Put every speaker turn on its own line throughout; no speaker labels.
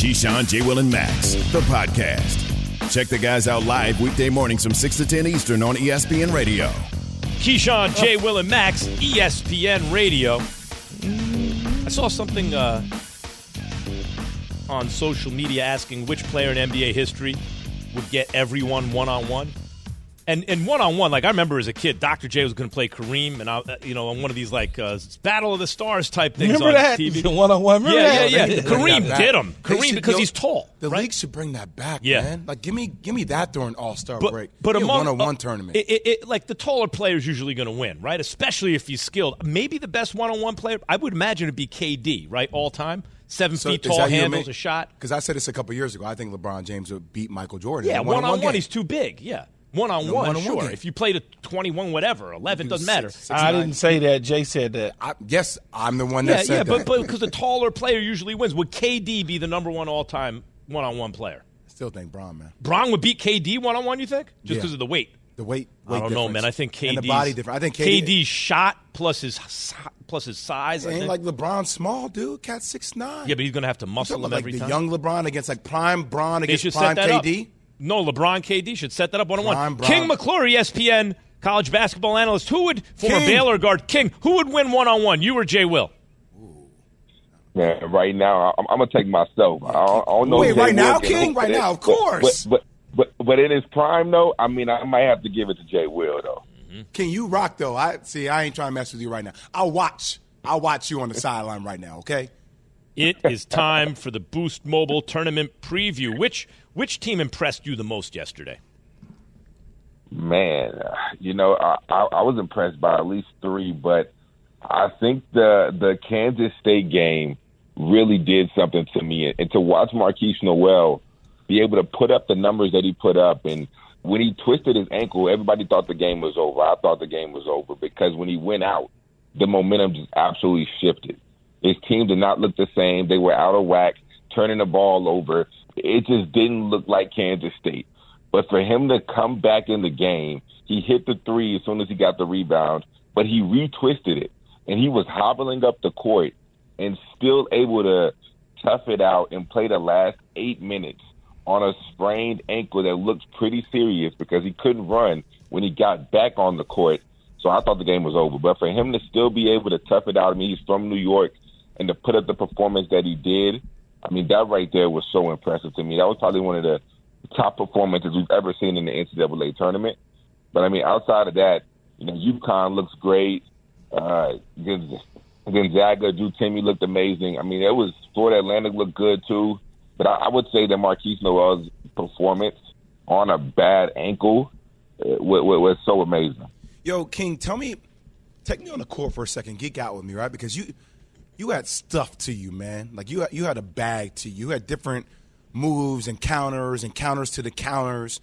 Keyshawn, J. Will, and Max, the podcast. Check the guys out live weekday mornings from 6 to 10 Eastern on ESPN Radio.
Keyshawn, J. Will, and Max, ESPN Radio. I saw something uh, on social media asking which player in NBA history would get everyone one on one. And and one on one, like I remember as a kid, Dr. J was going to play Kareem, and I, uh, you know, on one of these like uh, Battle of the Stars type things
Remember
on
that
TV.
one on one?
Yeah, yeah, yeah. Kareem
that
did him. Kareem
should-
because he's tall.
The
right?
league should bring that back,
Yeah.
man. Like, give me, give me that during All Star
but,
break.
but among
one on one tournament.
it, it, it- like the taller player is usually going to win, right? Especially if he's skilled. Maybe the best one on one player, I would imagine it'd be KD, right? All time, seven
So
feet tall,
that
handles a shot.
Because I said this a couple years ago. I think LeBron James would beat Michael Jordan.
Yeah, one on
one-on-one
one,
game.
he's too big. Yeah, one on
No,
one, sure.
game.
If you played a twenty-one, whatever, eleven doesn't matter.
six-
I
6'9".
didn't say that. Jay said that.
I, yes, I'm the one that
yeah,
said
yeah, but
that.
but because the taller player usually wins. Would KD be the number one all-time one-on-one player?
I still think Bron, man.
Bron would beat KD one-on-one. You think? Just
Yeah.
because of the weight?
The weight, weight
I don't know, man. I think KD's
and the body different. I think KD,
KD's shot plus his plus his size. I
ain't
think.
like LeBron small, dude. Cat six nine.
yeah, but he's going to have to muscle him
like
every
the
time.
young LeBron against like prime Bron against prime KD.
up. No, LeBron KD should set that up one on one.
Prime Bron.
King McClure, ESPN college basketball analyst. Who would former
King.
Baylor guard King? Who would win one on one? You or Jay Will?
Man, right now I'm, I'm gonna take myself. I don't, I don't know.
Wait,
Jay
right now,
Will can
King? Right
it,
now, of course.
But, but but but in his prime though, I mean, I might have to give it to Jay Will though. Mm-hmm.
Can you rock though? I see. I ain't trying to mess with you right now. I'll watch. I'll watch you on the sideline right now. Okay.
It is time for the Boost Mobile tournament preview. Which which team impressed you the most yesterday?
Man, you know, I, I, I was impressed by at least three, but I think the the Kansas State game really did something to me. And to watch Markquis Nowell be able to put up the numbers that he put up, and when he twisted his ankle, everybody thought the game was over. I thought the game was over because when he went out, the momentum just absolutely shifted. His team did not look the same. They were out of whack, turning the ball over. It just didn't look like Kansas State. But for him to come back in the game, he hit the three as soon as he got the rebound, but he retwisted it. And he was hobbling up the court and still able to tough it out and play the last eight minutes on a sprained ankle that looked pretty serious because he couldn't run when he got back on the court. So I thought the game was over. But for him to still be able to tough it out, I mean, he's from New York, and to put up the performance that he did, I mean, that right there was so impressive to me. That was probably one of the top performances we've ever seen in the NCAA tournament. But I mean, outside of that, you know, UConn looks great. Uh, Gonz- Gonzaga, Drew Timme looked amazing. I mean, it was Florida Atlantic looked good too. But I, I would say that Markquis Nowell's performance on a bad ankle uh, was so amazing.
Yo, King, tell me, take me on the court for a second. Geek out with me, right? Because you, you had stuff to you, man. Like you, had, you had a bag to you. You had different moves and counters and counters to the counters.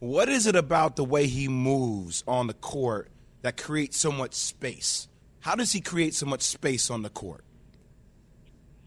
What is it about the way he moves on the court that creates so much space? How does he create so much space on the court?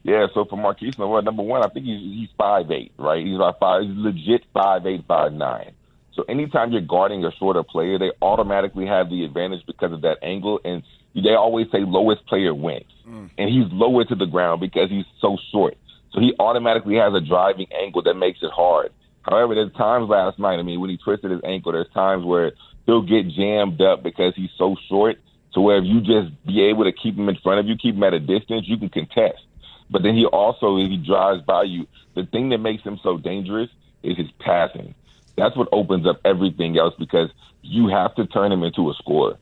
Yeah, so for Markquis Nowell, number one, I think he's he's five eight, right? He's about five. He's legit five eight, five nine. So anytime you're guarding a shorter player, they automatically have the advantage because of that angle, and they always say lowest player wins, and he's lower to the ground because he's so short. So he automatically has a driving angle that makes it hard. However, there's times last night. I mean, when he twisted his ankle, there's times where he'll get jammed up because he's so short. To where if you just be able to keep him in front of you, keep him at a distance, you can contest. But then he also, if he drives by you, the thing that makes him so dangerous is his passing. That's what opens up everything else because you have to turn him into a scorer.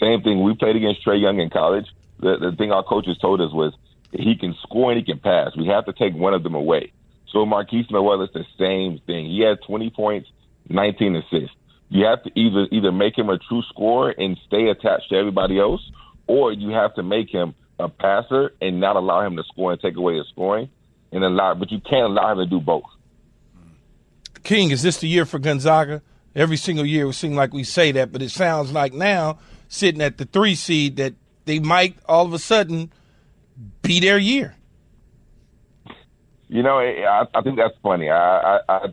Same thing. We played against Trae Young in college. The, the thing our coaches told us was he can score and he can pass. We have to take one of them away. So Markquis Nowell is the same thing. He had 20 points, 19 assists. You have to either either make him a true scorer and stay attached to everybody else, or you have to make him a passer and not allow him to score and take away his scoring, and allow. But you can't allow him to do both.
King, is this the year for Gonzaga? Every single year it seems like we say that, but it sounds like now, sitting at the three seed, that they might all of a sudden be their year.
You know, I, I think that's funny. I, I, I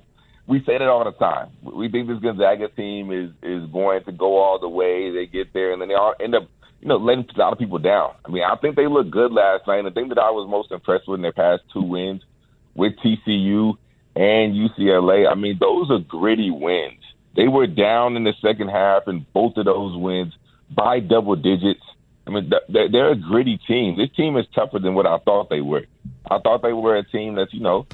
we say that all the time. We think this Gonzaga team is is going to go all the way. They get there, and then they all end up, you know, letting a lot of people down. I mean, I think they looked good last night. The thing that I was most impressed with in their past two wins with TCU and UCLA. I mean, those are gritty wins. They were down in the second half in both of those wins by double digits. I mean, they're a gritty team. This team is tougher than what I thought they were. I thought they were a team that's, you know,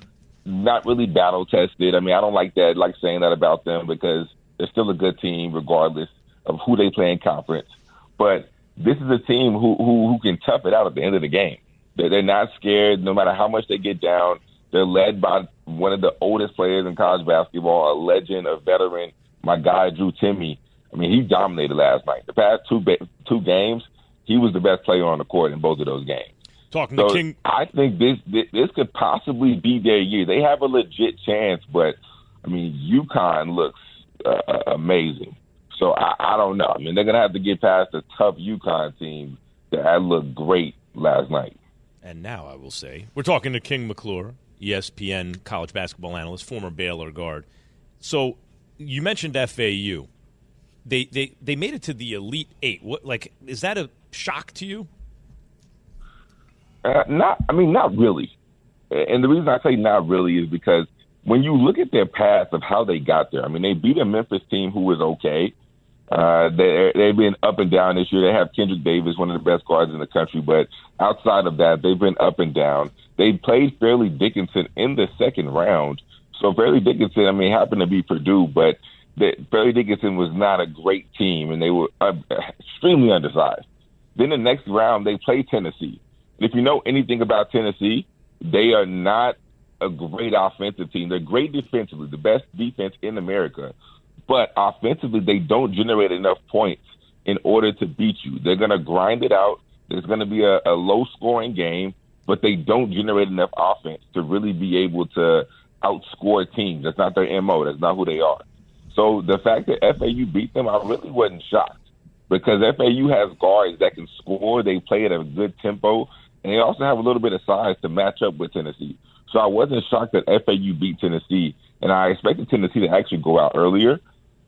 not really battle tested. I mean, I don't like that, like saying that about them because they're still a good team regardless of who they play in conference. But this is a team who, who, who can tough it out at the end of the game. They're, they're not scared no matter how much they get down. They're led by one of the oldest players in college basketball, a legend, a veteran, my guy Drew Timme. I mean, he dominated last night. The past two two games, he was the best player on the court in both of those games.
Talking
so
to King,
I think this, this this could possibly be their year. They have a legit chance, but I mean, UConn looks uh, amazing. So I, I don't know. I mean, they're gonna have to get past a tough UConn team that looked great last night.
And now I will say we're talking to King McClure, ESPN college basketball analyst, former Baylor guard. So you mentioned FAU. They they they made it to the Elite Eight. What like is that a shock to you?
Uh, not, I mean, not really. And the reason I say not really is because when you look at their path of how they got there, I mean, they beat a Memphis team who was okay. Uh, they they've been up and down this year. They have Kendrick Davis, one of the best guards in the country, but outside of that, they've been up and down. They played Fairleigh Dickinson in the second round. So Fairleigh Dickinson, I mean, happened to be Purdue, but Fairleigh Dickinson was not a great team, and they were uh, extremely undersized. Then the next round, they play Tennessee. And if you know anything about Tennessee, they are not a great offensive team. They're great defensively, the best defense in America. But offensively, they don't generate enough points in order to beat you. They're going to grind it out. There's going to be a, a low scoring game, but they don't generate enough offense to really be able to outscore teams. That's not their MO. That's not who they are. So the fact that FAU beat them, I really wasn't shocked because FAU has guards that can score. They play at a good tempo, and they also have a little bit of size to match up with Tennessee. So I wasn't shocked that FAU beat Tennessee, and I expected Tennessee to actually go out earlier,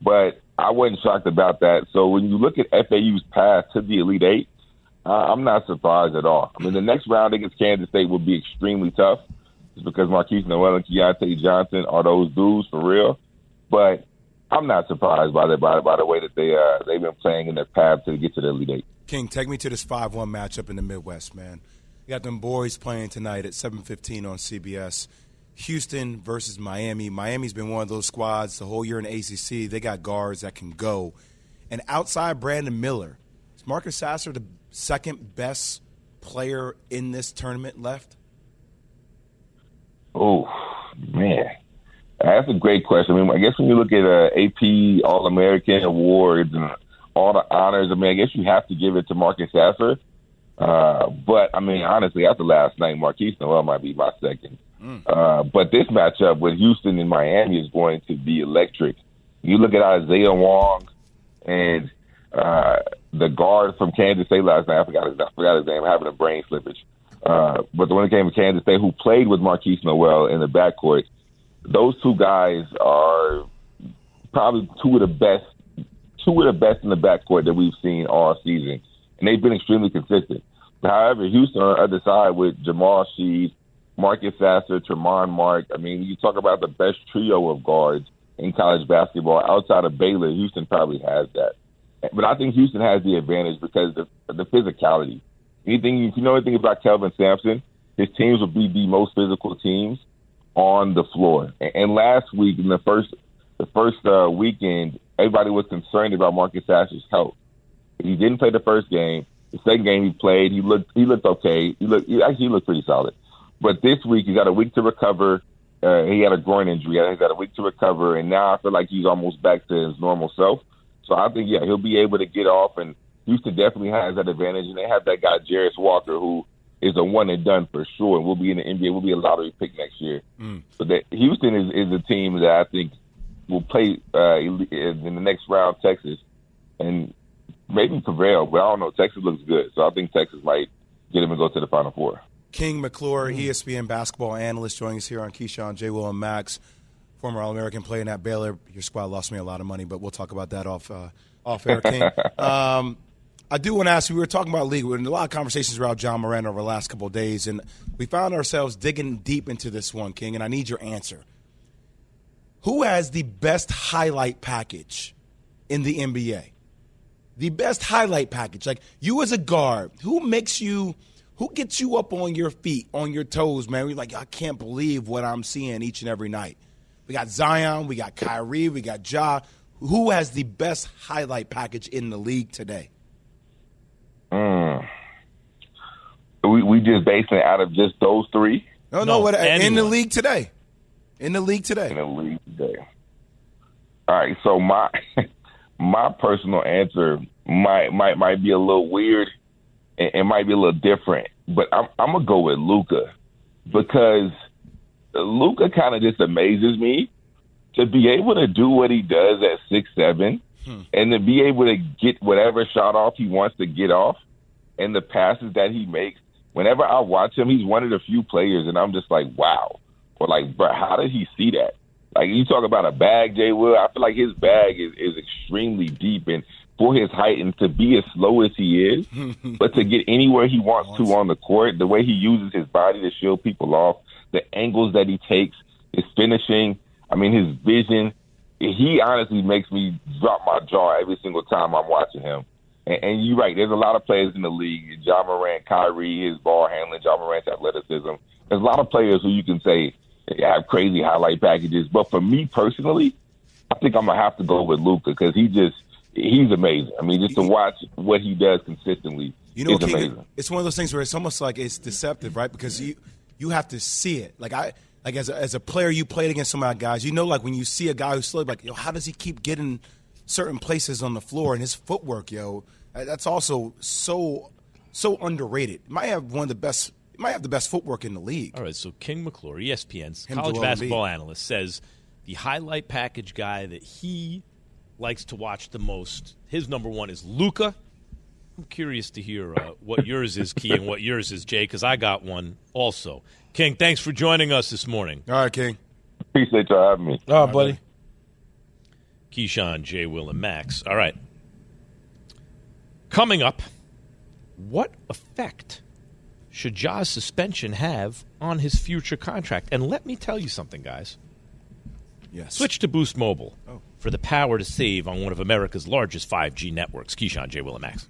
but I wasn't shocked about that. So when you look at FAU's path to the Elite Eight, uh, I'm not surprised at all. I mean, the next round against Kansas State will be extremely tough, just because Markquis Nowell and Keyontae Johnson are those dudes for real. But I'm not surprised by the by, by the way that they uh, they've been playing in their path to get to the Elite Eight.
King, take me to this five-one matchup in the Midwest, man. You got them boys playing tonight at 7:15 on CBS. Houston versus Miami. Miami's been one of those squads the whole year in the ACC. They got guards that can go. And outside Brandon Miller, is Marcus Sasser the second best player in this tournament left?
Oh man, that's a great question. I mean, I guess when you look at uh, AP All American awards and all the honors, I mean, I guess you have to give it to Marcus Sasser. Uh, but I mean, honestly, after last night, Markquis Nowell might be my second. Mm. Uh, but this matchup with Houston and Miami is going to be electric. You look at Isaiah Wong and uh, the guard from Kansas State last night. I forgot his, I forgot his name. I'm having a brain slippage. Uh, but the one that came from Kansas State who played with Markquis Nowell in the backcourt, those two guys are probably two of the best, two of the best in the backcourt that we've seen all season, and they've been extremely consistent. However, Houston on the other side with Jamal Shead, Marcus Sasser, Tramon Mark. I mean, you talk about the best trio of guards in college basketball outside of Baylor. Houston probably has that, but I think Houston has the advantage because of the physicality. Anything if you know anything about Kelvin Sampson, his teams will be the most physical teams on the floor. And, last week in the first the first uh, weekend, everybody was concerned about Marcus Sasser's health. He didn't play the first game. The second game he played, he looked he looked okay. He looked he actually he looked pretty solid. But this week he got a week to recover. Uh, he had a groin injury. He's got a week to recover, and now I feel like he's almost back to his normal self. So I think yeah, he'll be able to get off and Houston definitely has that advantage, and they have that guy Jarace Walker who is a one and done for sure, and will be in the NBA. We'll be a lottery pick next year. Mm. But that Houston is, is a team that I think will play uh, in the next round Texas, and maybe prevail. But I don't know. Texas looks good, so I think Texas might get him and go to the Final Four.
King McClure, mm. ESPN basketball analyst, joining us here on Keyshawn, J. Will, and Max, former All American playing at Baylor. Your squad lost me a lot of money, but we'll talk about that off uh, off air, King. um, I do want to ask you. We were talking about league. We had a lot of conversations around Ja Morant over the last couple of days, and we found ourselves digging deep into this one, King. And I need your answer. Who has the best highlight package in the NBA? The best highlight package. Like you as a guard, who makes you, who gets you up on your feet, on your toes, man? You're like, I can't believe what I'm seeing each and every night. We got Zion, we got Kyrie, we got Ja. Who has the best highlight package in the league today?
Mm. We we just basing it out of just those three.
No, no,
No,
what, in the league today. In the league today.
in the league today. All right, so my my personal answer might might might be a little weird. It, it might be a little different, but I'm I'm gonna go with Luka because Luka kind of just amazes me to be able to do what he does at six seven, Hmm. and to be able to get whatever shot off he wants to get off, and the passes that he makes. Whenever I watch him, he's one of the few players, and I'm just like, wow, or like, bro, how did he see that? Like you talk about a bag, Jay Will. I feel like his bag is, is extremely deep, and for his height and to be as slow as he is, but to get anywhere he wants to on the court, the way he uses his body to shield people off, the angles that he takes, his finishing. I mean, his vision. He honestly makes me drop my jaw every single time I'm watching him. And, and you're right. There's a lot of players in the league. Ja Morant, Kyrie, his ball handling, Ja Morant's athleticism. There's a lot of players who you can say have crazy highlight packages. But for me personally, I think I'm gonna have to go with Luka because he just he's amazing. I mean, just to watch what he does consistently
You know,
is
King,
amazing.
it's one of those things where it's almost like it's deceptive, right? Because you you have to see it. Like I like as a, as a player, you played against some of our guys. You know, like when you see a guy who's slow, like yo, how does he keep getting certain places on the floor and his footwork, yo? uh, That's also so so underrated. Might have one of the best. Might have the best footwork in the league.
All right, so King McClure, ESPN's
Him,
college basketball analyst, says the highlight package guy that he likes to watch the most, his number one is Luka. I'm curious to hear uh, what yours is, Key, and what yours is, Jay, because I got one also. King, thanks for joining us this morning.
All right, King.
Appreciate y'all having me.
All right, buddy.
Keyshawn, Jay, Will, and Max. All right. Coming up, what effect should Ja's suspension have on his future contract? And let me tell you something, guys.
Yes.
Switch to Boost Mobile
Oh.
for the power to save on one of America's largest 5G networks. Keyshawn, J. Will, and Max.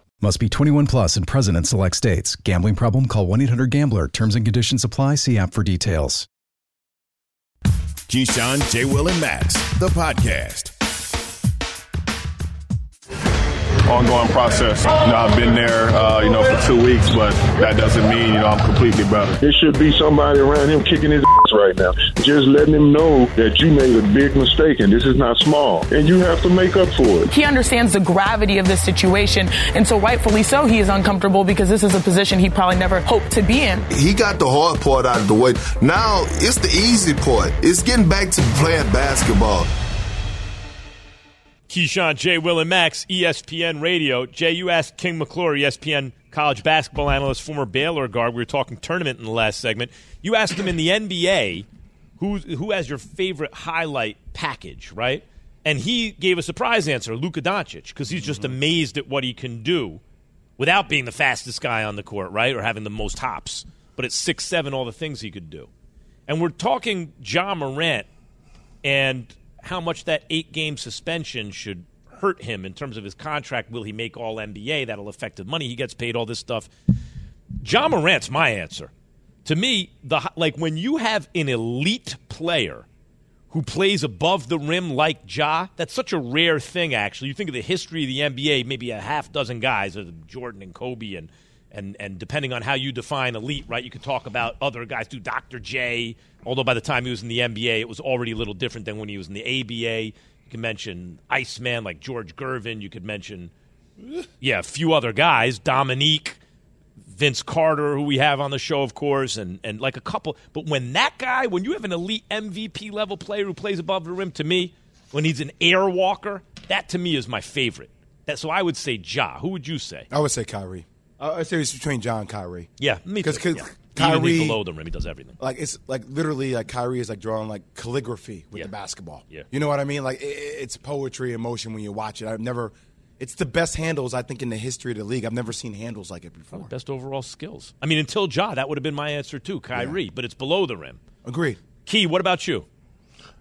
Must be 21 plus and present in select states. Gambling problem? Call 1 800 Gambler. Terms and conditions apply. See app for details.
Keyshawn, J. Will, and Max, the podcast.
Ongoing process. You know, I've been there, uh, you know, for two weeks, but that doesn't mean, you know, I'm completely better.
There should be somebody around him kicking his ass right now. Just letting him know that you made a big mistake and this is not small. And you have to make up for it.
He understands the gravity of this situation, and so rightfully so, he is uncomfortable because this is a position he probably never hoped to be in.
He got the hard part out of the way. Now it's the easy part. It's getting back to playing basketball.
Keyshawn, J. Will, and Max, ESPN Radio. Jay, you asked King McClure, ESPN college basketball analyst, former Baylor guard. We were talking tournament in the last segment. You asked him in the NBA who who has your favorite highlight package, right? And he gave a surprise answer, Luka Doncic, because he's just
Mm-hmm.
amazed at what he can do without being the fastest guy on the court, right? Or having the most hops. But at six seven, all the things he could do. And we're talking Ja Morant and how much that eight game suspension should hurt him in terms of his contract. Will he make all NBA? That'll affect the money he gets paid, all this stuff. Ja Morant's my answer. To me, the like when you have an elite player who plays above the rim like Ja, that's such a rare thing. Actually, you think of the history of the NBA, maybe a half dozen guys, uh, Jordan and Kobe, and and and depending on how you define elite, right? You could talk about other guys, do Dr. J. Although by the time he was in the NBA, it was already a little different than when he was in the ABA. You can mention Iceman like George Gervin. You could mention, yeah, a few other guys, Dominique. Vince Carter, who we have on the show, of course, and, and like a couple. But when that guy, when you have an elite MVP level player who plays above the rim, to me, when he's an air walker, that to me is my favorite. That, so I would say Ja. Who would you say?
I would say Kyrie. I would say it's between John and Kyrie.
Yeah, me too.
Because
Yeah. Even
Kyrie
if below the rim, he does everything.
Like it's like literally like Kyrie is like drawing like calligraphy with
Yeah.
the basketball.
Yeah.
You know what I mean? Like it, it's poetry in motion when you watch it. I've never. It's the best handles I think in the history of the league. I've never seen handles like it before.
Best overall skills. I mean, until Ja, that would have been my answer too, Kyrie. But it's below the rim.
Agreed.
Key, what about you?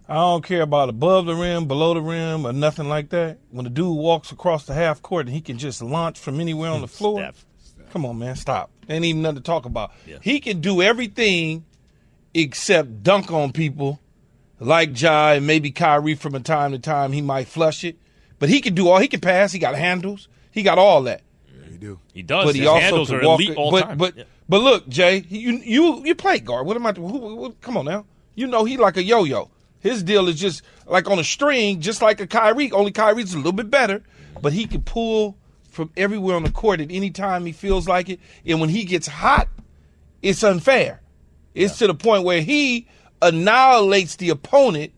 I don't care about above the rim, below the rim, or nothing like that. When the dude walks across the half court and he can just launch from anywhere on the floor.
Steph.
Come on, man, stop. Ain't even nothing to talk about.
Yeah.
He can do everything except dunk on people, like Ja and maybe Kyrie from a time to time. He might flush it, but he can do all. He can pass. He got handles. He got all that.
You do.
He does.
But he
His
also
handles
can
are
walk
elite
it.
all
but,
time.
But
Yeah.
but look, Jay, you you you play guard. What am I? Who, who, come on now. You know he like a yo-yo. His deal is just like on a string, just like a Kyrie. Only Kyrie's a little bit better, but he can pull from everywhere on the court at any time he feels like it. And when he gets hot, it's unfair. It's to the point where he annihilates the opponent,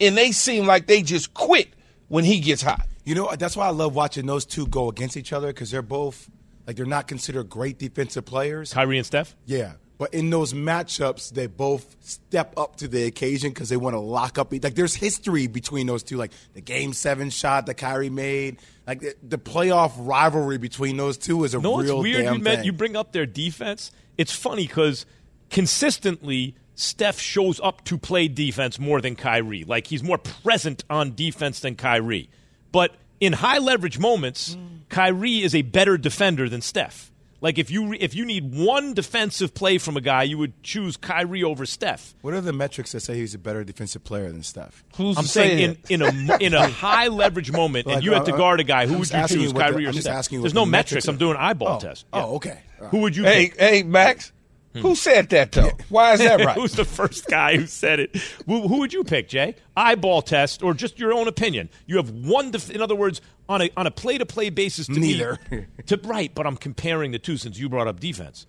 and they seem like they just quit when he gets hot.
You know that's why I love watching those two go against each other because they're both like they're not considered great defensive players.
Kyrie and Steph?
Yeah. But in those matchups, they both step up to the occasion because they want to lock up. Like there's history between those two, like the Game Seven shot that Kyrie made, like the, the playoff rivalry between those two is a
No, it's
real
weird.
damn
You, meant,
thing.
you bring up their defense. It's funny because consistently Steph shows up to play defense more than Kyrie. Like he's more present on defense than Kyrie. But in high leverage moments, mm. Kyrie is a better defender than Steph. Like if you if you need one defensive play from a guy, you would choose Kyrie over Steph.
what are the metrics that say he's a better defensive player than Steph?
Who's
I'm
to
saying in, in a in a high leverage moment, and
Like,
you had to
uh,
guard a guy. Who
I'm
would you choose,
you what the-
Kyrie or
I'm just
Steph?
asking you
There's no
the
metrics.
metrics
I'm doing eyeball
Oh.
test.
Oh, okay.
Who would you
Hey,
pick?
hey, Max. Hmm. Who said that though? Why is that right?
Who's the first guy who said it? Who, who would you pick, Jay? Eyeball test or just your own opinion? You have one. Def- in other words, on a on a play to play basis. To
Neither.
Me, to right, but I'm comparing the two since you brought up defense.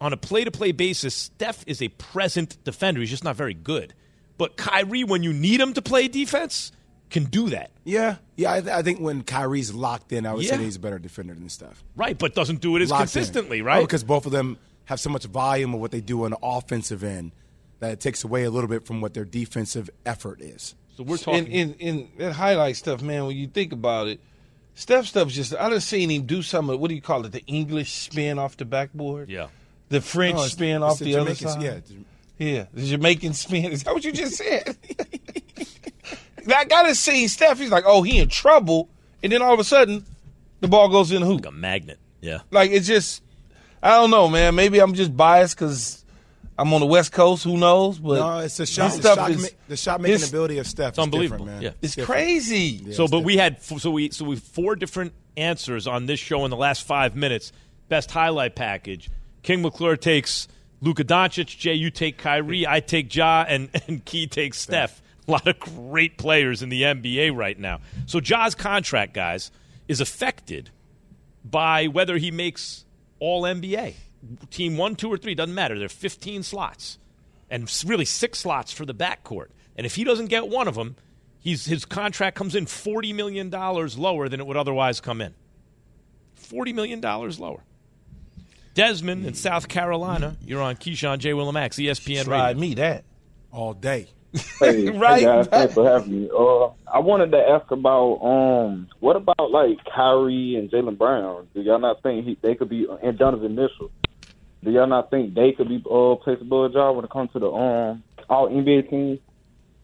On a play to play basis, Steph is a present defender. He's just not very good. But Kyrie, when you need him to play defense, can do that.
Yeah, yeah. I, th- I think when Kyrie's locked in, I would
Yeah.
say he's a better defender than Steph.
Right, but doesn't do it as
Locked
consistently,
Oh,
right?
because both of them have so much volume of what they do on the offensive end that it takes away a little bit from what their defensive effort is.
so we're talking.
in, in in that highlight stuff, man. When you think about it, Steph stuff's just I done seen him do some of what do you call it? The English spin off the backboard.
yeah.
The French
No, it's-
spin
it's
off
the
the, other side.
yeah.
yeah. The Jamaican spin. Is that what you just said? I gotta see Steph. He's like, oh, he in trouble, and then all of a sudden, the ball goes in the hoop.
Like a magnet. Yeah.
Like it's just, I don't know, man. Maybe I'm just biased because I'm on the West Coast. Who knows? But
No, it's the shot. The
stuff
shot,
is-
ma- the shot making ability of Steph.
It's
is
unbelievable,
different, man.
yeah.
It's
different.
crazy.
Yeah,
so,
it's
but we had so we so we four different answers on this show in the last five minutes. Best highlight package. King McClure takes Luka Doncic. Jay, you take Kyrie. I take Ja, and and Key takes Steph. A lot of great players in the NBA right now. So Ja's contract, guys, is affected by whether he makes All NBA. Team one, two, or three doesn't matter. There are 15 slots, and really six slots for the backcourt. And if he doesn't get one of them, he's, his contract comes in $40 million lower than it would otherwise come in. $40 million lower. Desmond in South Carolina, you're on Keyshawn J. Willamax, ESPN
Slide
Radio.
me that.
all day.
Hey,
Right,
hey guys, thanks for having me. Uh, I wanted to ask about um, what about like Kyrie and Jaylen Brown? Do y'all not think he, they could be and Donovan Mitchell? Do y'all not think they could be uh placed above a job when it comes to the um all NBA teams?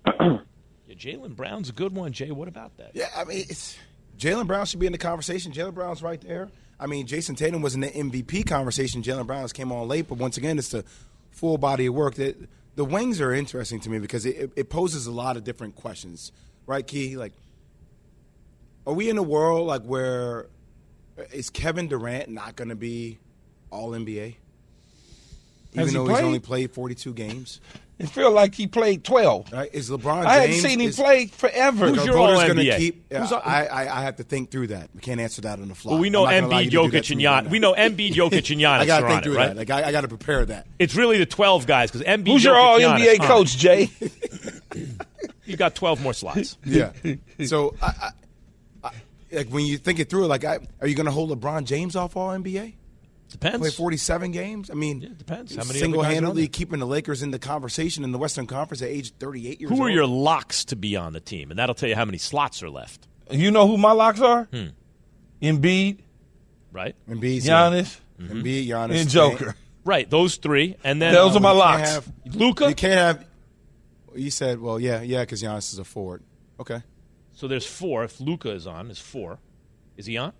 Yeah, Jaylen Brown's a good one, Jay. What about that?
Yeah, I mean, it's Jaylen Brown should be in the conversation. Jaylen Brown's right there. I mean, Jayson Tatum was in the MVP conversation. Jaylen Brown's came on late, but once again, it's the full body of work. That the wings are interesting to me because it, it poses a lot of different questions, right, Key? Like, are we in a world like where uh, is Kevin Durant not going to be All NBA? Even
he
though he's only played 42 games.
It feel like he played twelve.
Right? Is LeBron James?
I haven't seen him
is-
play forever.
Who's your All-NBA?
keep. Yeah,
Who's uh, all-
I, I I have to think through that. We can't answer that on the fly.
Well, we know
I'm not
Embiid,
you to do that
Jokic, and
me
Gian.
right now.
We know Embiid, Jokic, and Giannis
I got
are
to think
on
through
it, right?
that. Like I, I got to prepare that.
It's really the 12 guys because Embiid,
Who's your All
Giannis
NBA
aren't.
coach, Jay?
You got 12 more slots.
Yeah. so I, I, I, like when you think it through, like, I, are you going to hold LeBron James off All NBA?
Depends.
Play 47 games. I mean,
it depends. How many other guys are on
single-handedly keeping the Lakers in the conversation in the Western Conference at age 38 years old.
Who
old.
are your locks to be on the team? And that'll tell you how many slots are left.
You know who my locks are?
Hmm.
Embiid,
Right?
Embiid,
Giannis,
Embiid, Giannis,
and Joker.
Right. Those three. And then
Those are my locks.
Luka.
You can't have. You said, well, yeah, yeah, because Giannis is a forward. Okay.
So there's four. If Luka is on, is four. Is he on?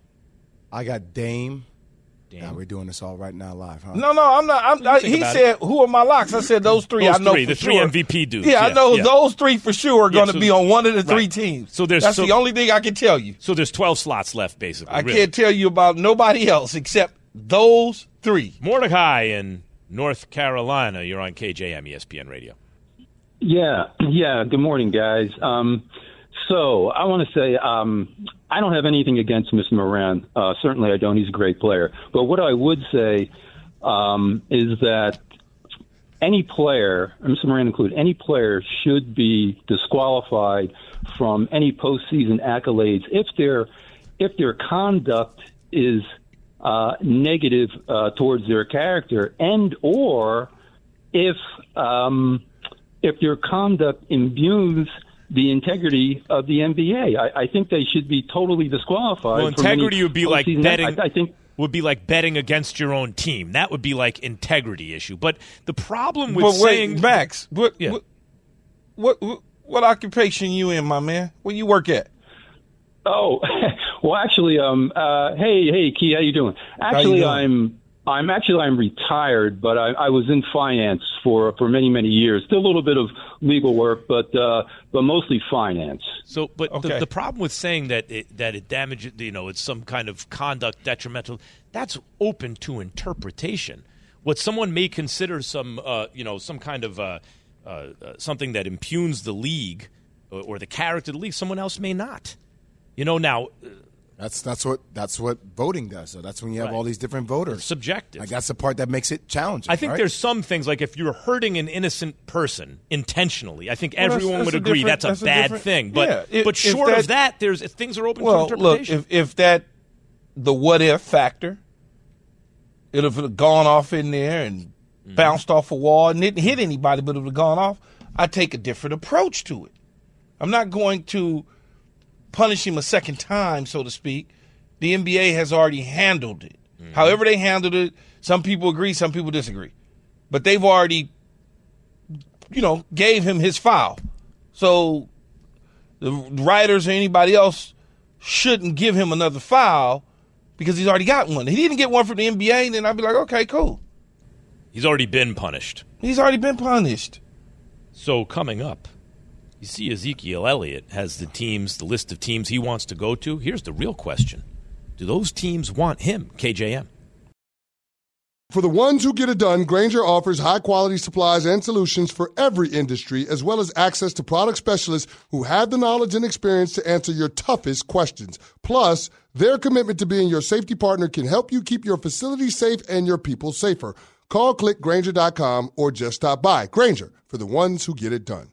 I got Dame.
Dame.
Now we're doing this all right now live, huh?
No, no, I'm not. I'm, I, he
about
said, "Who are my locks?" I said those three.
Those
I know
three,
for
the three. MVP dudes.
Yeah, I know
yeah.
those three for sure are going to
so-
be on one of the three
right.
teams.
So there's-
that's
so-
the only thing I can tell you.
So there's 12 slots left, basically.
I
really.
can't tell you about nobody else except those three.
Mordecai in North Carolina. You're on KJM ESPN Radio.
Yeah, yeah. Good morning, guys. Um, so I want to say um, I don't have anything against Mr. Morant. Uh, certainly, I don't. He's a great player. But what I would say um, is that any player, Mr. Morant included, any player should be disqualified from any postseason accolades if their if their conduct is uh, negative uh, towards their character and or if um, if their conduct imbues the integrity of the NBA. I, I think they should be totally disqualified.
Well, integrity would be like betting.
I, I think
would be like betting against your own team. That would be like integrity issue. But the problem with
But wait,
saying
Max, what,
Yeah.
what, what, what, what occupation you in, my man? Where you work at?
Oh, well, actually, um, uh, hey, hey, Key, how you doing? Actually,
doing?
I'm, I'm actually I'm retired, but I, I was in finance for for many many years. Still a little bit of legal work, but uh, but mostly finance.
So, but the,
Okay.
the problem with saying that it, that it damages, you know, it's some kind of conduct detrimental. That's open to interpretation. What someone may consider some, uh, you know, some kind of uh, uh, uh, something that impugns the league or, or the character of the league, someone else may not. You know, now uh,
That's that's what that's what voting does. So that's when you have
Right.
all these different voters.
it's subjective.
Like that's the part that makes it challenging.
I think
right?
there's some things like if you're hurting an innocent person intentionally, I think
Well,
everyone
that's
would agree
different-
that's a
that's a
bad thing. But
Yeah, if-
but
if
short of
that-
that, there's things are open
Well,
to
look,
interpretation.
if if that the what if factor, it'd have gone off in there and
Mm-hmm.
bounced off a wall and didn't hit anybody, but it would have gone off. I take a different approach to it. I'm not going to punish him a second time, so to speak. The NBA has already handled it.
Mm-hmm.
However they handled it, some people agree, some people disagree. But they've already, you know, gave him his foul. So the writers or anybody else shouldn't give him another foul because he's already got one. He didn't get one from the NBA, then I'd be like, okay, cool.
He's already been punished.
He's already been punished.
So coming up, you see Ezekiel Elliott has the teams, the list of teams he wants to go to. Here's the real question: Do those teams want him? KJM.
For the ones who get it done, Grainger offers high quality supplies and solutions for every industry, as well as access to product specialists who have the knowledge and experience to answer your toughest questions. Plus, their commitment to being your safety partner can help you keep your facility safe and your people safer. Call clickgrainger.com or just stop by. Grainger for the ones who get it done.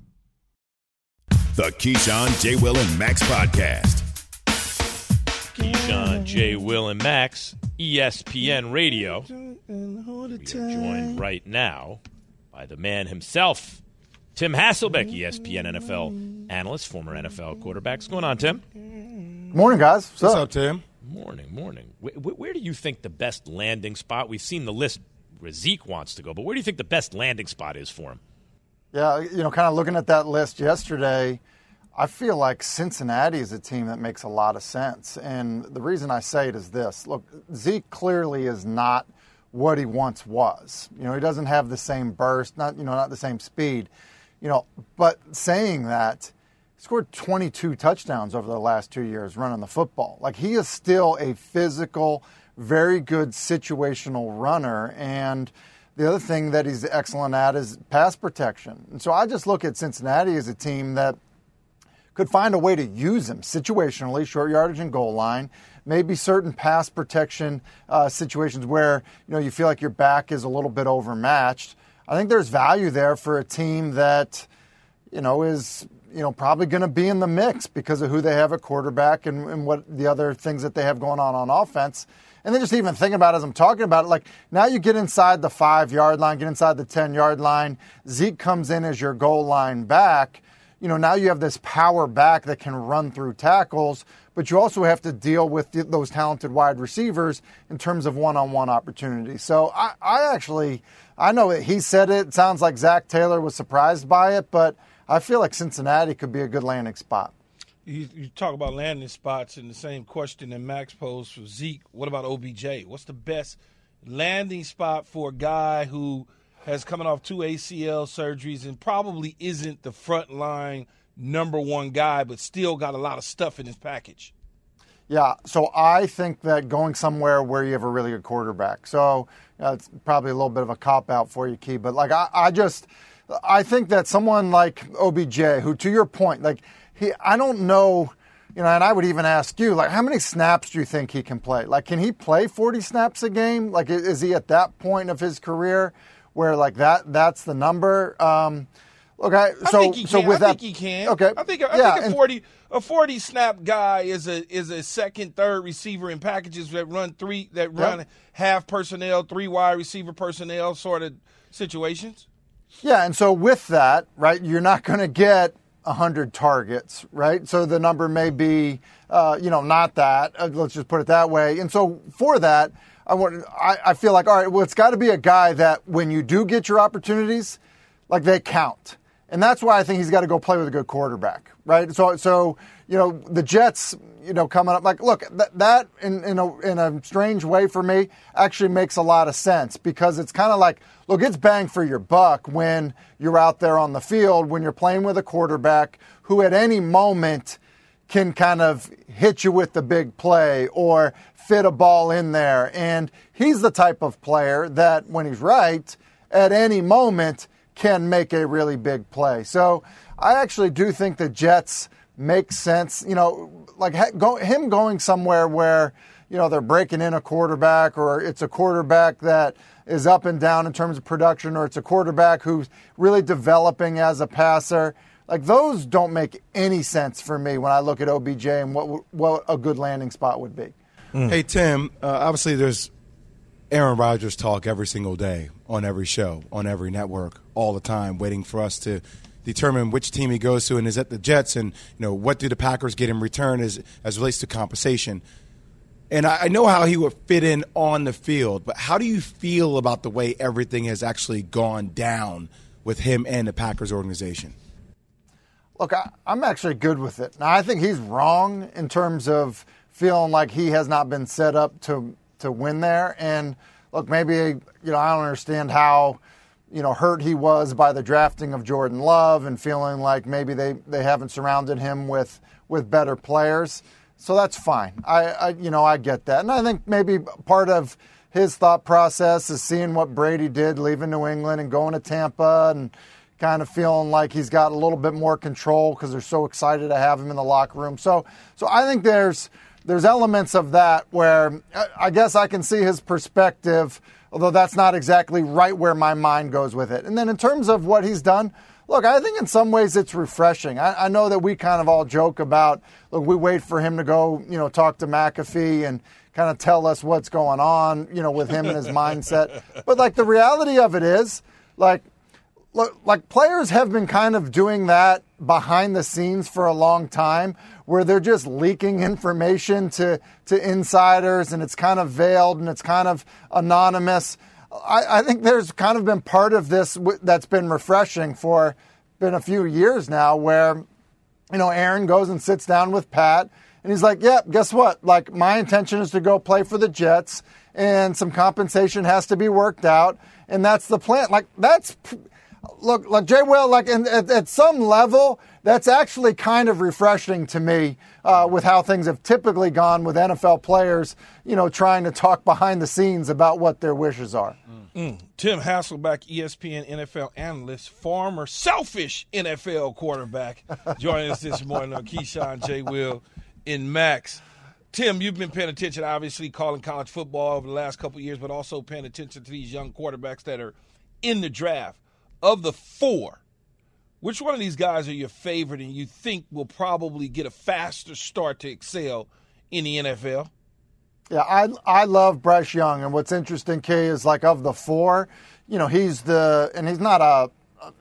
The Keyshawn, J. Will, and Max podcast.
Keyshawn, J. Will, and Max, ESPN Radio. We are joined right now by the man himself, Tim Hasselbeck, ESPN NFL analyst, former NFL quarterback. What's going on, Tim?
Morning, guys. What's,
What's
up?
up, Tim?
Morning, morning. Where, where do you think the best landing spot? We've seen the list where Zeke wants to go, but where do you think the best landing spot is for him?
Yeah, you know, kind of looking at that list yesterday, I feel like Cincinnati is a team that makes a lot of sense. And the reason I say it is this look, Zeke clearly is not what he once was. You know, he doesn't have the same burst, not, you know, not the same speed. You know, but saying that, he scored 22 touchdowns over the last two years running the football. Like, he is still a physical, very good situational runner. And the other thing that he's excellent at is pass protection. And so I just look at Cincinnati as a team that could find a way to use him situationally, short yardage and goal line. Maybe certain pass protection uh, situations where you know you feel like your back is a little bit overmatched. I think there's value there for a team that you know is you know probably going to be in the mix because of who they have at quarterback and, and what the other things that they have going on on offense. And then just even thinking about it as I'm talking about it, like now you get inside the five yard line, get inside the 10 yard line. Zeke comes in as your goal line back. You know, now you have this power back that can run through tackles, but you also have to deal with those talented wide receivers in terms of one on one opportunities. So I, I actually, I know that he said it. It sounds like Zac Taylor was surprised by it, but I feel like Cincinnati could be a good landing spot.
You, you talk about landing spots, and the same question that Max posed for Zeke. What about OBJ? What's the best landing spot for a guy who has coming off two ACL surgeries and probably isn't the front line number one guy, but still got a lot of stuff in his package?
Yeah, so I think that going somewhere where you have a really good quarterback. So uh, it's probably a little bit of a cop out for you, Key. But like I, I just, I think that someone like OBJ, who to your point, like he, I don't know, you know, and I would even ask you, like, how many snaps do you think he can play? Like, can he play 40 snaps a game? Like, is he at that point of his career where like that, that's the number? Um, okay,
I
so
think he
so
can.
with
I
that,
think he can.
Okay,
I think I
yeah,
think a forty a forty snap guy is a is a second third receiver in packages that run three that run half personnel, three wide receiver personnel sort of situations.
Yeah, and so with that, right, you're not going to get 100 targets, right? So the number may be, uh, you know, not that. Uh, let's just put it that way. And so for that, I want, I, I feel like, all right, well, it's got to be a guy that when you do get your opportunities, like they count. And that's why I think he's got to go play with a good quarterback, right? So, so you know, the Jets, you know, coming up, like, look, that, that in, in, a, in a strange way for me actually makes a lot of sense because it's kind of like, look, it's bang for your buck when you're out there on the field, when you're playing with a quarterback who at any moment can kind of hit you with the big play or fit a ball in there. And he's the type of player that, when he's right, at any moment can make a really big play. So I actually do think the Jets make sense. You know, like ha- go, him going somewhere where you know they're breaking in a quarterback, or it's a quarterback that is up and down in terms of production, or it's a quarterback who's really developing as a passer. Like those don't make any sense for me when I look at OBJ and what what a good landing spot would be.
Hey Tim, uh, obviously there's Aaron Rodgers talk every single day on every show, on every network, all the time, waiting for us to determine which team he goes to and is it the Jets and you know what do the Packers get in return as as relates to compensation. And I, I know how he would fit in on the field, but how do you feel about the way everything has actually gone down with him and the Packers organization?
Look, I, I'm actually good with it. Now, I think he's wrong in terms of feeling like he has not been set up to to win there. And look, maybe you know I don't understand how you know hurt he was by the drafting of Jordan Love and feeling like maybe they they haven't surrounded him with with better players. So that's fine. I, I you know I get that, and I think maybe part of his thought process is seeing what Brady did, leaving New England and going to Tampa, and kind of feeling like he's got a little bit more control because they're so excited to have him in the locker room. So, so I think there's there's elements of that where I guess I can see his perspective, although that's not exactly right where my mind goes with it. And then in terms of what he's done, look, I think in some ways it's refreshing. I, I know that we kind of all joke about, look, we wait for him to go, you know, talk to McAfee and kind of tell us what's going on, you know, with him and his mindset. But like the reality of it is, like, look, like players have been kind of doing that behind the scenes for a long time where they're just leaking information to, to insiders and it's kind of veiled and it's kind of anonymous. I, I think there's kind of been part of this that's been refreshing for been a few years now where, you know, Aaron goes and sits down with Pat and he's like, yeah, guess what? Like, my intention is to go play for the Jets, and some compensation has to be worked out, and that's the plan. Like, that's look, like Jay Will, like in, at, at, some level, that's actually kind of refreshing to me uh, with how things have typically gone with NFL players, you know, trying to talk behind the scenes about what their wishes are.
Mm. Tim Hasselbeck, ESPN NFL analyst, former selfish NFL quarterback, joining us this morning on Keyshawn J. Will in Max. Tim, you've been paying attention, obviously, calling college football over the last couple years, but also paying attention to these young quarterbacks that are in the draft of the four, which one of these guys are your favorite and you think will probably get a faster start to excel in the NFL?
Yeah, I I love Bryce Young, and what's interesting, Kay, is like of the four, you know, he's the and he's not a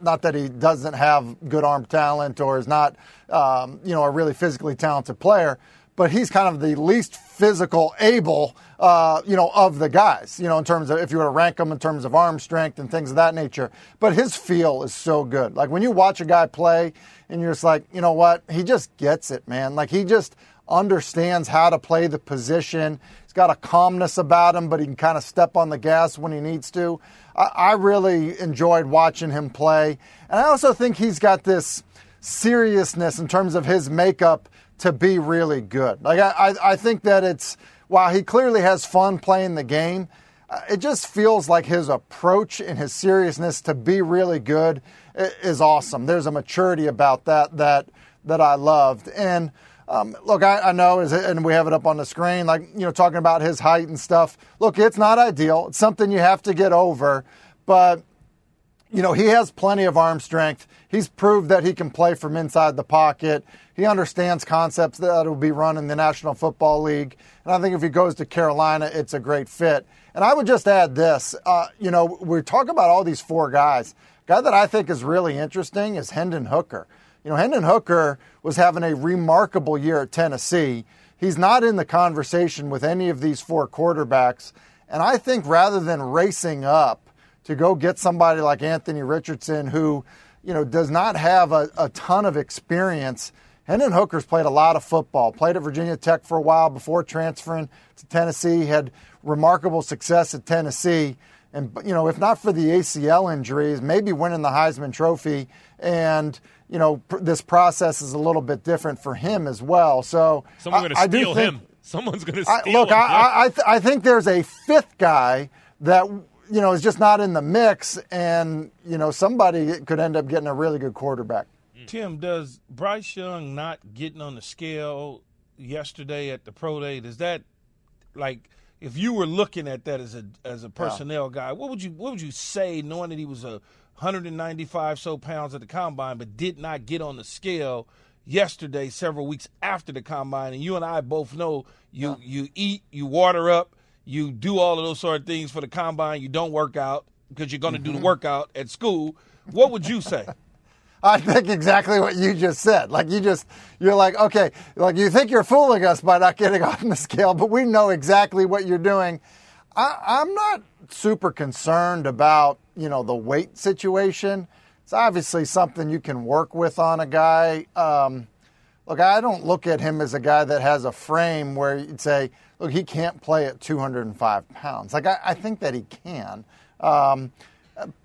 not that he doesn't have good arm talent or is not, um, you know, a really physically talented player, but he's kind of the least physical able, uh, you know, of the guys, you know, in terms of if you were to rank them in terms of arm strength and things of that nature. But his feel is so good. Like when you watch a guy play and you're just like, you know what, he just gets it, man. Like he just understands how to play the position. He's got a calmness about him, but he can kind of step on the gas when he needs to. I, I really enjoyed watching him play. And I also think he's got this seriousness in terms of his makeup to be really good. Like I, I think that it's while he clearly has fun playing the game, uh, it just feels like his approach and his seriousness to be really good is awesome. There's a maturity about that that that I loved. And um, look, I, I know, and we have it up on the screen, like you know, talking about his height and stuff. Look, it's not ideal. It's something you have to get over, but you know, he has plenty of arm strength. He's proved that he can play from inside the pocket. He understands concepts that will be run in the National Football League. And I think if he goes to Carolina, it's a great fit. And I would just add this uh, you know, we talk about all these four guys. guy that I think is really interesting is Hendon Hooker. You know, Hendon Hooker was having a remarkable year at Tennessee. He's not in the conversation with any of these four quarterbacks. And I think rather than racing up, to go get somebody like Anthony Richardson, who, you know, does not have a, a ton of experience. Hendon Hooker's played a lot of football, played at Virginia Tech for a while before transferring to Tennessee, had remarkable success at Tennessee. And, you know, if not for the ACL injuries, maybe winning the Heisman Trophy. And, you know, pr- this process is a little bit different for him as well. So
someone's going to steal think, him. Someone's going to steal
I, look,
him.
I, I, th- I think there's a fifth guy that you know, is just not in the mix, and you know, somebody could end up getting a really good quarterback.
Tim, does Bryce Young not getting on the scale yesterday at the pro day? Does that like if you were looking at that as a as a personnel yeah. guy, what would you what would you say, knowing that he was a 195 so pounds at the combine, but did not get on the scale yesterday, several weeks after the combine, and you and I both know you yeah. you eat, you water up, you do all of those sort of things for the combine. You don't work out because you're going to mm-hmm. do the mm-hmm. workout at school. What would you say?
I think exactly what you just said. Like you just, you're like, okay, like you think you're fooling us by not getting on the scale, but we know exactly what you're doing. I, am not super concerned about, you know, the weight situation. It's obviously something you can work with on a guy. Um, look, I don't look at him as a guy that has a frame where you'd say, look, he can't play at 205 pounds. Like, I, I think that he can. Um,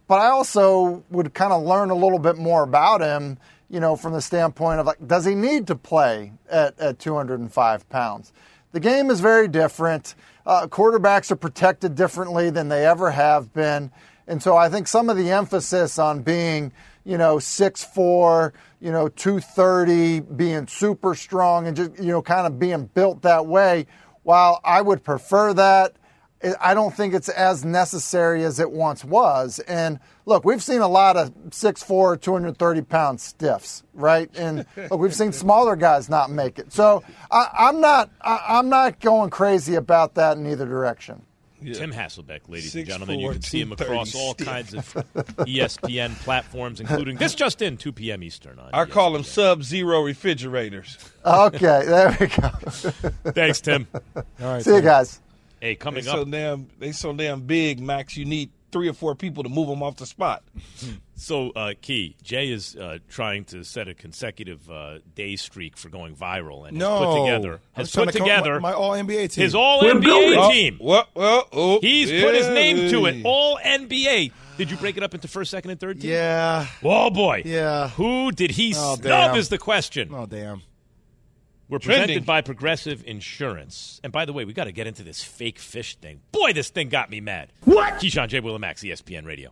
but I also would kind of learn a little bit more about him, you know, from the standpoint of like, does he need to play at, at 205 pounds? The game is very different. uh, quarterbacks are protected differently than they ever have been. And so I think some of the emphasis on being, you know, 6'4, you know, 230, being super strong and just, you know, kind of being built that way, while I would prefer that, I don't think it's as necessary as it once was. And look, we've seen a lot of 6'4, 230 pound stiffs, right? And look, we've seen smaller guys not make it. So I, am not, I, am not going crazy about that in either direction.
Yeah. Tim Hasselbeck, ladies
Six,
and gentlemen.
Four,
you can see him across all
stiff.
kinds of ESPN platforms, including this just in, 2 p.m. Eastern. On
I call them sub zero refrigerators.
Okay, there we go.
Thanks, Tim.
All right,
See you guys.
Hey, coming
they
up.
So damn, they so damn big, Max. You need three or four people to move them off the spot.
So, uh, Key, Jay is uh, trying to set a consecutive uh, day streak for going viral, and
No.
has put together has put
to
together
my- my All-NBA team.
His All NBA
building.
team.
Well, well, oh,
He's put his name to it. All NBA. Did you break it up into first, second, and third team?
Yeah.
Oh boy.
Yeah.
Who did he
Oh,
snub?
damn.
Is the question.
Oh damn.
We're
Trending.
presented by Progressive Insurance. And by the way, we got to get into this fake fish thing. Boy, this thing got me mad. What? Keyshawn J. Willimax, ESPN Radio.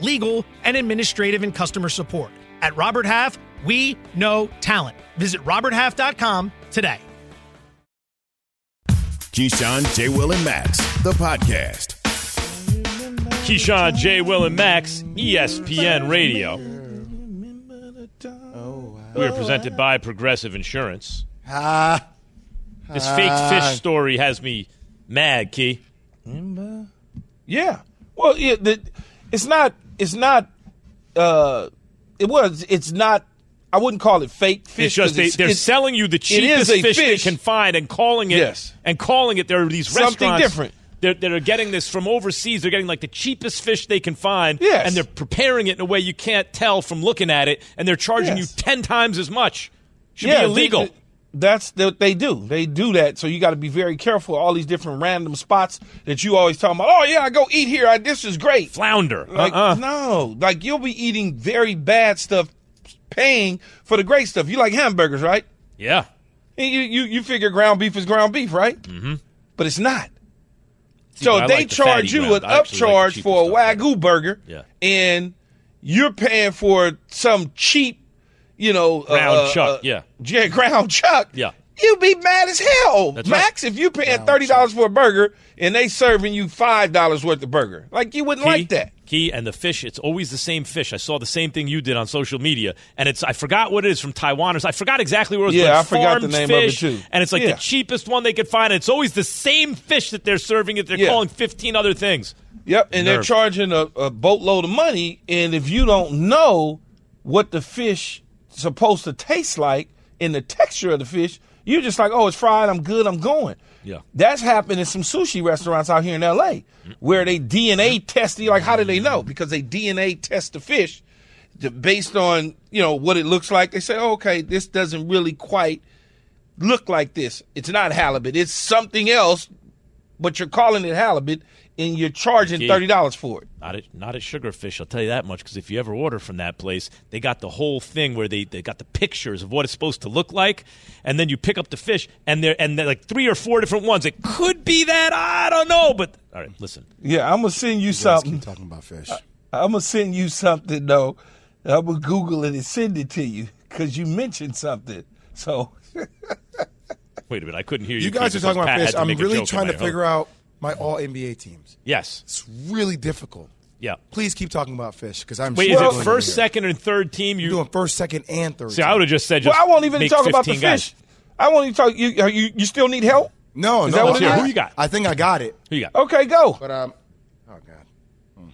legal, and administrative and customer support. At Robert Half, we know talent. Visit roberthalf.com today.
Keyshawn, J. Will, and Max, the podcast.
Keyshawn, J. Will, and Max, ESPN Radio. We are presented by Progressive Insurance.
Ah.
This fake
Ah.
fish story has me mad, Key.
Yeah. Well, yeah, the, it's not. It's not. Uh, it was. It's not. I wouldn't call it fake fish.
It's just they,
it's-
selling you the cheapest fish,
fish.
they can find and calling it
Yes.
and calling it. There are these
Something
restaurants
different.
They're, that are getting this from overseas. They're getting like the cheapest fish they can find,
Yes.
and they're preparing it in a way you can't tell from looking at it, and they're charging
Yes.
you ten times as much. Should
Yeah,
be illegal.
they- that's what they do. They do that. So you got to be very careful. All these different random spots that you always talk about. Oh yeah, I go eat here. I, this is great.
Flounder.
Like
Uh-uh.
no, like you'll be eating very bad stuff, paying for the great stuff. You like hamburgers, right?
Yeah.
And you you you figure ground beef is ground beef, right?
Mm-hmm.
But it's not.
See,
So they
like
charge
fatty
you
ground.
an
actually like
upcharge for a wagyu burger,
Yeah.
and you're paying for some cheap, you know,
Ground
uh,
chuck,
uh,
yeah.
yeah, ground chuck.
Yeah.
You'd be mad as hell,
That's right.
Max, if you're paying thirty dollars for a burger and they serving you five dollars worth of burger. Like you wouldn't
Key,
like that.
Key and the fish, it's always the same fish. I saw the same thing you did on social media, and it's I forgot what it is from Taiwan or I forgot exactly what it was.
Yeah,
but
I forgot the
farmed
name of it,
fish,
too.
And it's like
Yeah.
the cheapest one they could find. And it's always the same fish that they're serving. It they're
Yeah.
calling fifteen other things.
Yep, and they're charging a, a boatload of money, and if you don't know what the fish supposed to taste like in the texture of the fish, you're just like, oh, it's fried. I'm good. I'm going.
Yeah.
That's happened in some sushi restaurants out here in L.A. where they DNA test you. Like, how do they know? Because they DNA test the fish based on you know what it looks like. They say, oh, okay, this doesn't really quite look like this. It's not halibut. It's something else, but you're calling it halibut, and you're charging thirty dollars for it.
Not at not at Sugarfish, I'll tell you that much. Because if you ever order from that place, they got the whole thing where they, they got the pictures of what it's supposed to look like, and then you pick up the fish, and they're and they're like three or four different ones. It could be that I don't know, but all right, listen.
Yeah, I'm gonna send you
guys
something.
keep talking about fish.
I'm gonna send you something though. I'm gonna Google it and send it to you because you mentioned something. So
Wait a minute, I couldn't hear you.
You guys are talking about
Pat
fish. I'm really trying to figure
own.
out my all NBA teams.
Yes,
It's really difficult.
Yeah.
Please keep talking about fish because I'm.
Wait, is
struggling
it first, second, and third team? You're
doing first, second, and third.
See, I would have just said.
Well, I won't even talk about the
guys.
fish. I won't even talk. You, you, you still need help?
No,
Is
no.
that what
let's
it
hear
is?
Who
you got?
I think I got it.
Who you got?
Okay, go.
But um, oh god, Hmm.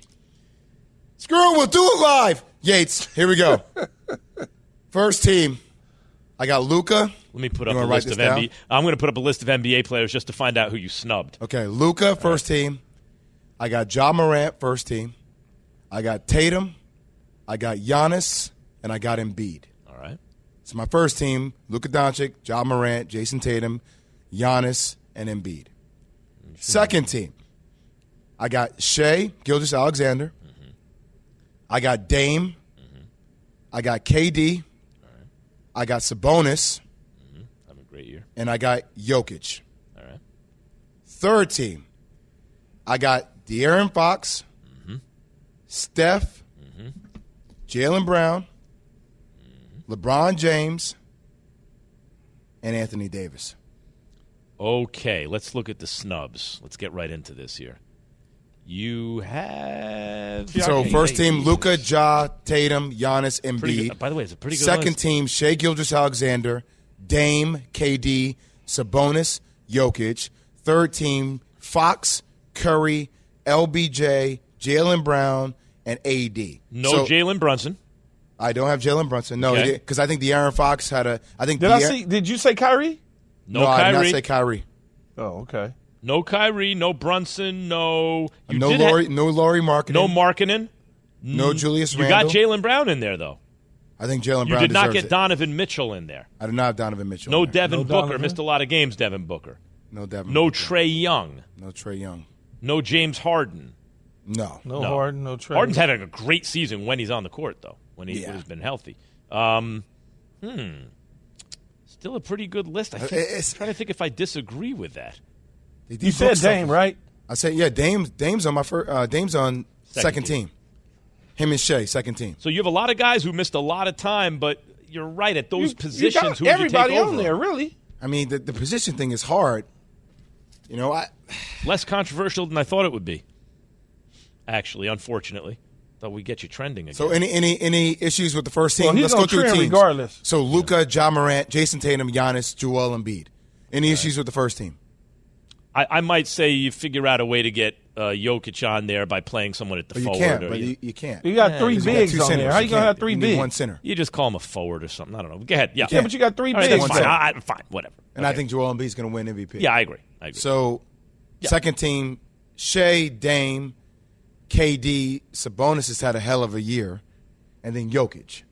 screw it. We'll do it live. Yates, here we go. First team, I got Luka.
Let me put up a list of
down?
NBA. I'm going to put up a list of NBA players just to find out who you snubbed.
Okay, Luka, first team. I got Ja Morant, first team. I got Tatum. I got Giannis, and I got Embiid.
All right.
It's my first team: Luka Doncic, Ja Morant, Jayson Tatum, Giannis, and Embiid. Second team, I got Shai, Gilgis Alexander. Mm-hmm. I got Dame. Mm-hmm. I got KD. I got Sabonis,
great year.
and I got Jokic.
All right.
Third team, I got De'Aaron Fox, mm-hmm. Steph, mm-hmm. Jaylen Brown, LeBron James, and Anthony Davis.
Okay, let's look at the snubs. Let's get right into this here. You have
So first team, Luka, Ja, Tatum, Giannis, Embiid.
by the way, it's a pretty good
Second
list.
team, Shai Gilgeous-Alexander, Dame, KD, Sabonis, Jokic. Third team, Fox, Curry, LBJ, Jaylen Brown, and AD.
no
So-
Jalen Brunson.
I don't have Jalen Brunson. No,
Okay.
because I think De'Aaron Fox had a. I think
Did I see? Did you say Kyrie?
No,
No, I did not say Kyrie.
Oh, okay.
No Kyrie. No Brunson. No. You
no
did
Lauri.
ha-
no Lauri Markkanen.
no Markkanen.
No Julius
You got Jaylen Brown in there though.
I think Jaylen Brown.
You
Brown
did not get
it.
Donovan Mitchell in there.
I did not have Donovan Mitchell.
No
in there.
Devin
No
Booker.
Donovan?
Missed a lot of games. Devin Booker.
No Devin.
No
Booker.
Trae Young.
No Trae Young.
No James Harden.
No.
No, Harden, no Trae.
Harden's had a great season when he's on the court, though. When he
Yeah.
has been healthy. Um, hmm. Still a pretty good list. I
Uh,
think,
it's-
I'm trying to think if I disagree with that.
You said
book stuff.
Dame, right?
I said yeah. Dame. Dame's on my first. Uh, Dame's on
Second
second,
team.
team. Him and Shai, second team.
So you have a lot of guys who missed a lot of time, but you're right at those
You-
positions.
You got
who would you
everybody on there, really.
I mean, the, the position thing is hard. You know, I
Less controversial than I thought it would be. Actually, unfortunately, thought we'd get you trending again.
so any any any issues with the first team?
Well, he's
Let's go through teams.
regardless.
So Luka, Ja Morant, Jayson Tatum, Giannis, Joel Embiid. Any issues with the first team?
I, I might say you figure out a way to get uh, Jokic on there by playing someone at the
But you
forward.
can't.
or
But
you,
you, you can't.
You got
Yeah,
three
'Cause you got
bigs on
centers.
there. How you gonna have three
you need
bigs?
One center.
you just call him a forward or something. I don't know. Go ahead. Yeah,
Yeah, but you got three
All right,
bigs.
that's fine. I, I- fine. Whatever.
And I think Joel Embiid's going to win MVP.
Yeah, I agree. I agree.
So, second team, Shai, Dame, KD, Sabonis has had a hell of a year, and then Jokic.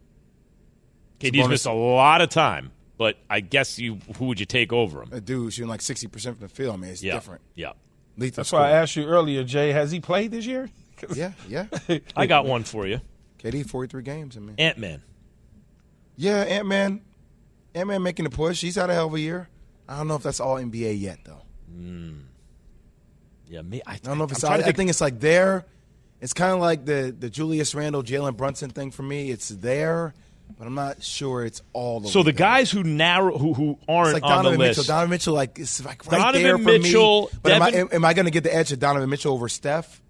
KD's
Sabonis-
missed a lot of time, but I guess you who would you take over him?
A dude shooting like sixty percent from the field. I mean, it's
Yeah,
different.
yeah.
Lethal
That's why I asked you earlier, Jay. Has he played this year?
Yeah, yeah.
I got one for you.
KD forty three games. I mean,
Ant Man.
yeah, Ant Man, Ant Man making the push. He's had a hell of a year. I don't know if that's all NBA yet though. Hmm.
Yeah, me. I,
I don't know if it's.
I'm
I,
trying
I think it's like there. It's kind of like the the Julius Randle, Jalen Brunson thing for me. It's there, but I'm not sure it's all the
So the guys who narrow who who aren't
like
on
Donovan
the list.
Mitchell. Donovan Mitchell, like, is like right
Donovan
there for
Mitchell,
me. But am I, am, I going to get the edge of Donovan Mitchell over Steph?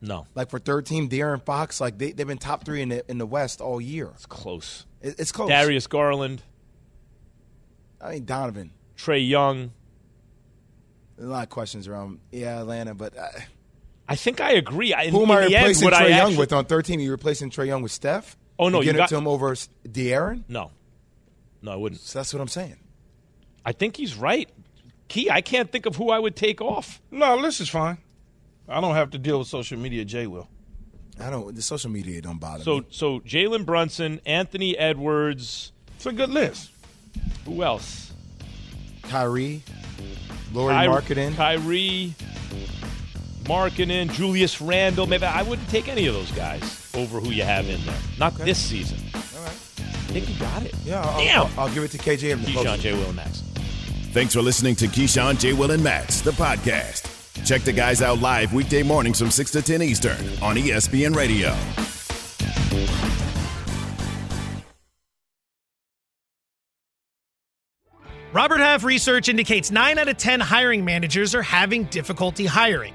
no,
Like for third team, De'Aaron Fox, like they they've been top three in the in the West all year.
it's close.
It, it's close.
Darius Garland,
I mean Donovan.
Trae Young.
There's a lot of questions around yeah Atlanta, but uh,
I think I agree. I,
who am I replacing Trae
I
Young
actually-
with on third team? You replacing Trae Young with Steph?
Oh, no,
you
you
get
got-
it to him over S- De'Aaron.
No, no, I wouldn't.
So that's what I'm saying.
I think he's right. Key, I can't think of who I would take off.
No, this is fine. I don't have to deal with social media. Jay will.
I don't. The social media don't bother
So
me.
so so Jalen Brunson, Anthony Edwards.
It's a good list.
Who else?
Kyrie, Lauri
Ky-
Markkanen.
Kyrie, Markkanen, Julius Randle. Maybe I wouldn't take any of those guys over who you have in there. Not this season.
All right.
I think you got it.
Yeah, I'll,
Damn.
I'll, I'll give it to KJ and the
Keyshawn. J. Will and Max.
Thanks for listening to Keyshawn, J. Will, and Max, the podcast. Check the guys out live weekday mornings from 6 to 10 Eastern on ESPN Radio.
Robert Half research indicates 9 out of 10 hiring managers are having difficulty hiring.